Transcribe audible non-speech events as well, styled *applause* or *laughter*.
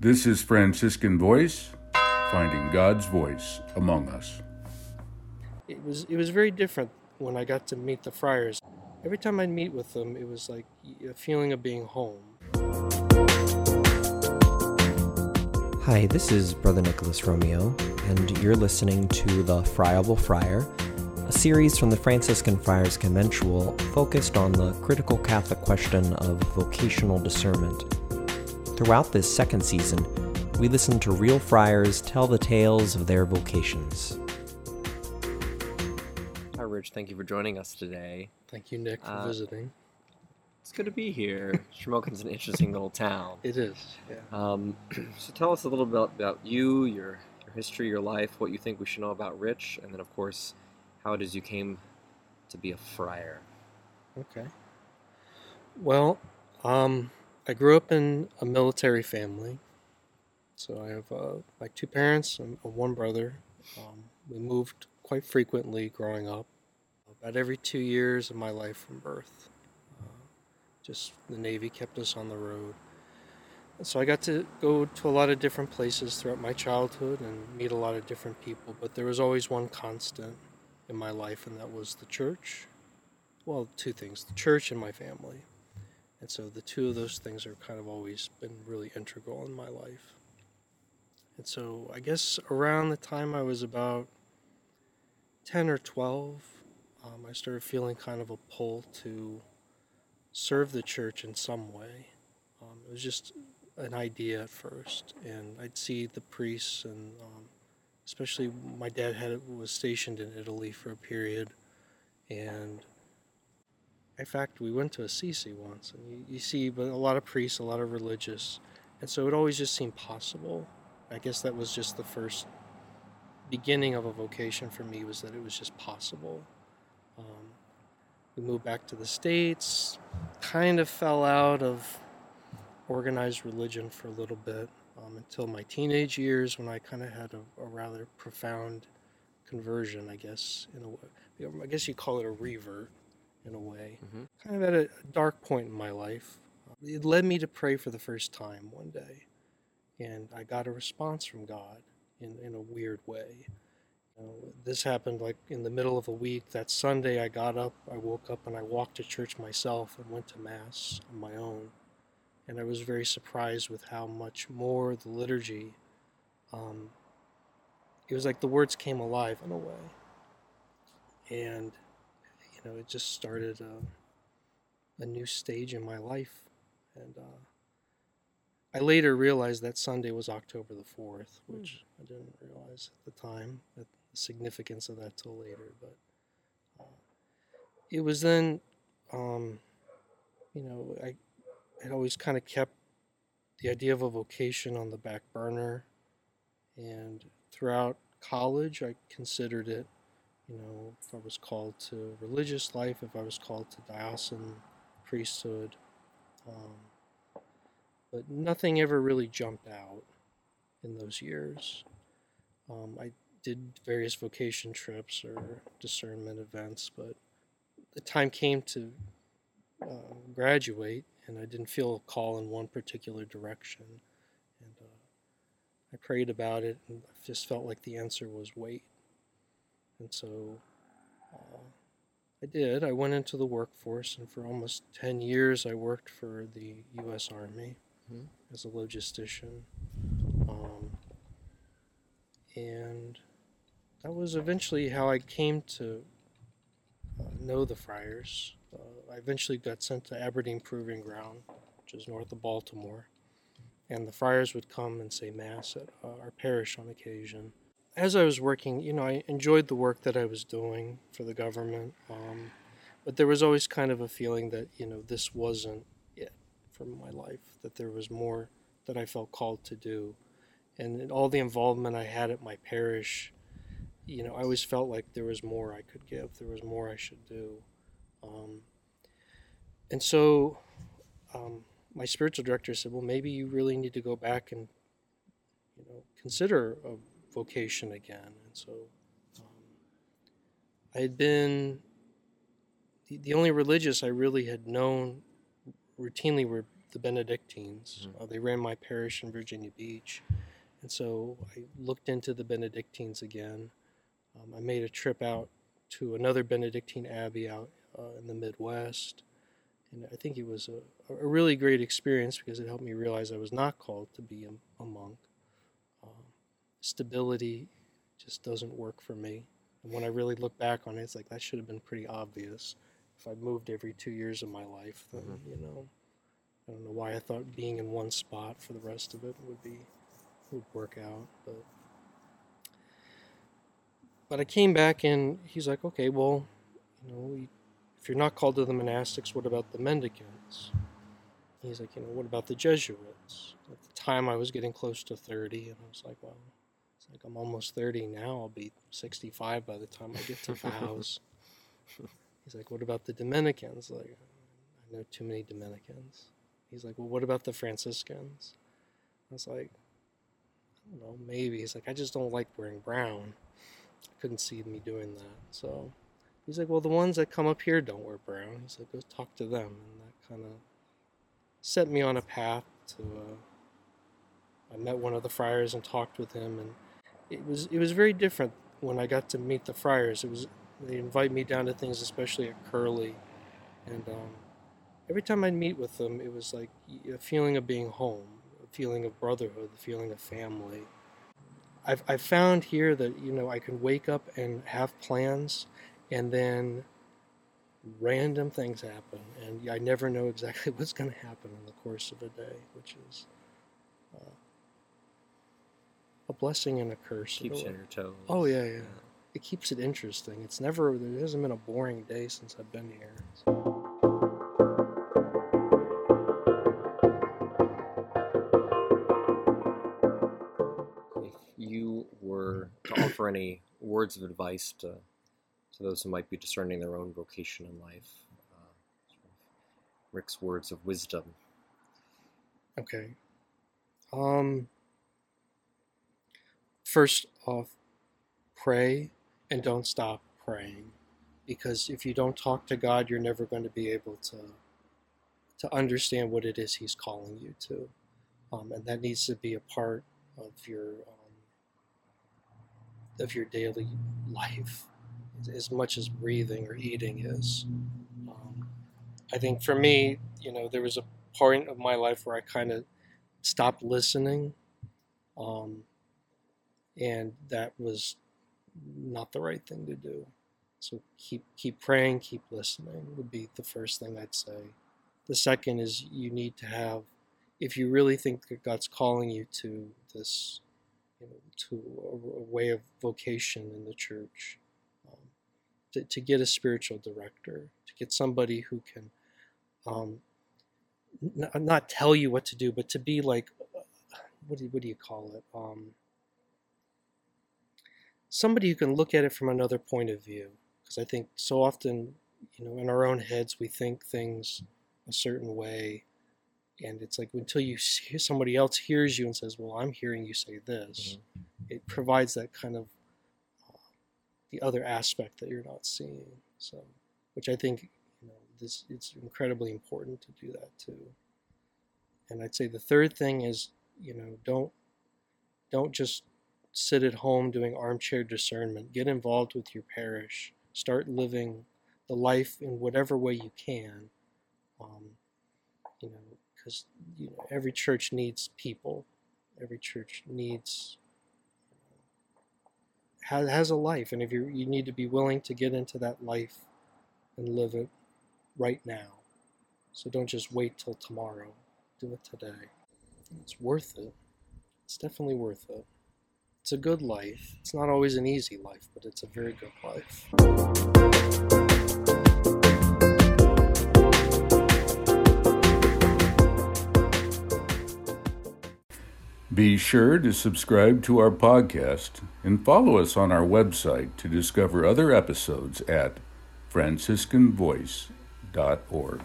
This is Franciscan Voice, finding God's voice among us. It was it was very different when I got to meet the friars. Every time I'd meet with them, it was like a feeling of being home. Hi, this is Brother Nicholas Romeo, and you're listening to The Friable Friar, a series from the Franciscan Friars Conventual focused on the critical Catholic question of vocational discernment. Throughout this second season, we listen to real friars tell the tales of their vocations. Hi, Rich. Thank you for joining us today. Thank you, Nick, for Uh, visiting. It's good to be here. Shamokin's an interesting little town. It is. Yeah. Um, *clears throat* so tell us a little bit about you, your, your history, your life, what you think we should know about Rich, and then, of course, how it is you came to be a friar. Okay. Well, um, I grew up in a military family. So I have uh, my two parents and one brother. Um, we moved quite frequently growing up, about every two years of my life from birth. Uh, just the Navy kept us on the road. And so I got to go to a lot of different places throughout my childhood and meet a lot of different people, but there was always one constant in my life, and that was the church. Well, two things the church and my family. And so the two of those things are kind of always been really integral in my life. And so I guess around the time I was about 10 or 12, um, I started feeling kind of a pull to serve the church in some way. Um, it was just an idea at first, and I'd see the priests, and um, especially my dad had was stationed in Italy for a period, and in fact, we went to Assisi once, and you, you see a lot of priests, a lot of religious, and so it always just seemed possible. I guess that was just the first beginning of a vocation for me was that it was just possible. Um, we moved back to the states, kind of fell out of organized religion for a little bit um, until my teenage years when I kind of had a, a rather profound conversion, I guess, in a. I guess you call it a revert in a way. Mhm. Kind of at a dark point in my life. It led me to pray for the first time one day, and I got a response from God in, in a weird way. You know, this happened like in the middle of a week. That Sunday, I got up, I woke up, and I walked to church myself and went to Mass on my own. And I was very surprised with how much more the liturgy, um, it was like the words came alive in a way. And you know, it just started a, a new stage in my life. And uh, I later realized that Sunday was October the 4th, which I didn't realize at the time, that the significance of that till later. But uh, it was then, um, you know, I had always kind of kept the idea of a vocation on the back burner. And throughout college, I considered it you know, if I was called to religious life, if I was called to diocesan priesthood. Um, but nothing ever really jumped out in those years. Um, I did various vocation trips or discernment events, but the time came to uh, graduate, and I didn't feel a call in one particular direction. And uh, I prayed about it, and I just felt like the answer was wait. And so uh, I did. I went into the workforce, and for almost 10 years, I worked for the U.S. Army Mhm. as a logistician. Um, and that was eventually how I came to uh, know the friars. Uh, I eventually got sent to Aberdeen Proving Ground, which is north of Baltimore. And the friars would come and say Mass at uh, our parish on occasion as I was working, you know, I enjoyed the work that I was doing for the government, um, but there was always kind of a feeling that you know this wasn't it for my life. That there was more that I felt called to do, and all the involvement I had at my parish, you know, I always felt like there was more I could give. There was more I should do, um, and so um, my spiritual director said, "Well, maybe you really need to go back and you know consider a vocation again. And so um, I had been the, the only religious I really had known routinely were the Benedictines. Mhm. Uh, they ran my parish in Virginia Beach, and so I looked into the Benedictines again. Um, I made a trip out to another Benedictine abbey out uh, in the Midwest, and I think it was a, a really great experience because it helped me realize I was not called to be a, a monk. Stability just doesn't work for me. And when I really look back on it, it's like that should have been pretty obvious. If I'd moved every two years of my life, then Mhm. you know, I don't know why I thought being in one spot for the rest of it would be would work out, but but I came back and he's like, okay, well, you know, if you're not called to the monastics, what about the mendicants? He's like, you know, what about the Jesuits? At the time, I was getting close to 30, and I was like, well, it's like I'm almost 30 now. I'll be 65 by the time I get to vows. *laughs* He's like, what about the Dominicans? Like, I know too many Dominicans. He's like, well, what about the Franciscans? I was like, I don't know, maybe. He's like, I just don't like wearing brown. I couldn't see me doing that. So he's like, well, the ones that come up here don't wear brown. He's like, go talk to them. And that kind of set me on a path to. Uh, I met one of the friars and talked with him, and it was it was very different when I got to meet the friars. It was they invite me down to things, especially at Curley, and um, every time I'd meet with them, it was like a feeling of being home, a feeling of brotherhood, a feeling of family. I've I've found here that you know I can wake up and have plans, and then random things happen, and I never know exactly *laughs* what's going to happen in the course of a day, which is uh, a blessing and a curse. Keeps you on your toes. Oh yeah, yeah. It keeps it interesting. It's never there hasn't been a boring day since I've been here. If you were to offer any words of advice to, to those who might be discerning their own vocation in life, uh, Rick's words of wisdom. Okay. Um. First off, pray and don't stop praying, because if you don't talk to God, you're never going to be able to to understand what it is He's calling you to, um, and that needs to be a part of your um, of your daily life, as much as breathing or eating is. Um, I think for me, you know, there was a point of my life where I kind of stopped listening, um, and that was not the right thing to do. So keep keep praying, keep listening would be the first thing I'd say. The second is you need to have, if you really think that God's calling you to this, you know, to a, a way of vocation in the church, um, to, to get a spiritual director, to get somebody who can um, n- not tell you what to do, but to be like, what do what do you call it? Um, somebody who can look at it from another point of view. Because I think so often, you know, in our own heads, we think things a certain way, and it's like until you see somebody else hears you and says, "Well, I'm hearing you say this," it provides that kind of uh, the other aspect that you're not seeing. So, which I think you know this it's incredibly important to do that too. And I'd say the third thing is you know don't don't just sit at home doing armchair discernment. Get involved with your parish. Start living the life in whatever way you can. Um, you know, because you know every church needs people. Every church needs has, has a life, and if you you need to be willing to get into that life and live it right now. So don't just wait till tomorrow. Do it today. It's worth it. It's definitely worth it. It's a good life. It's not always an easy life, but it's a very good life. Be sure to subscribe to our podcast and follow us on our website to discover other episodes at franciscanvoice.org.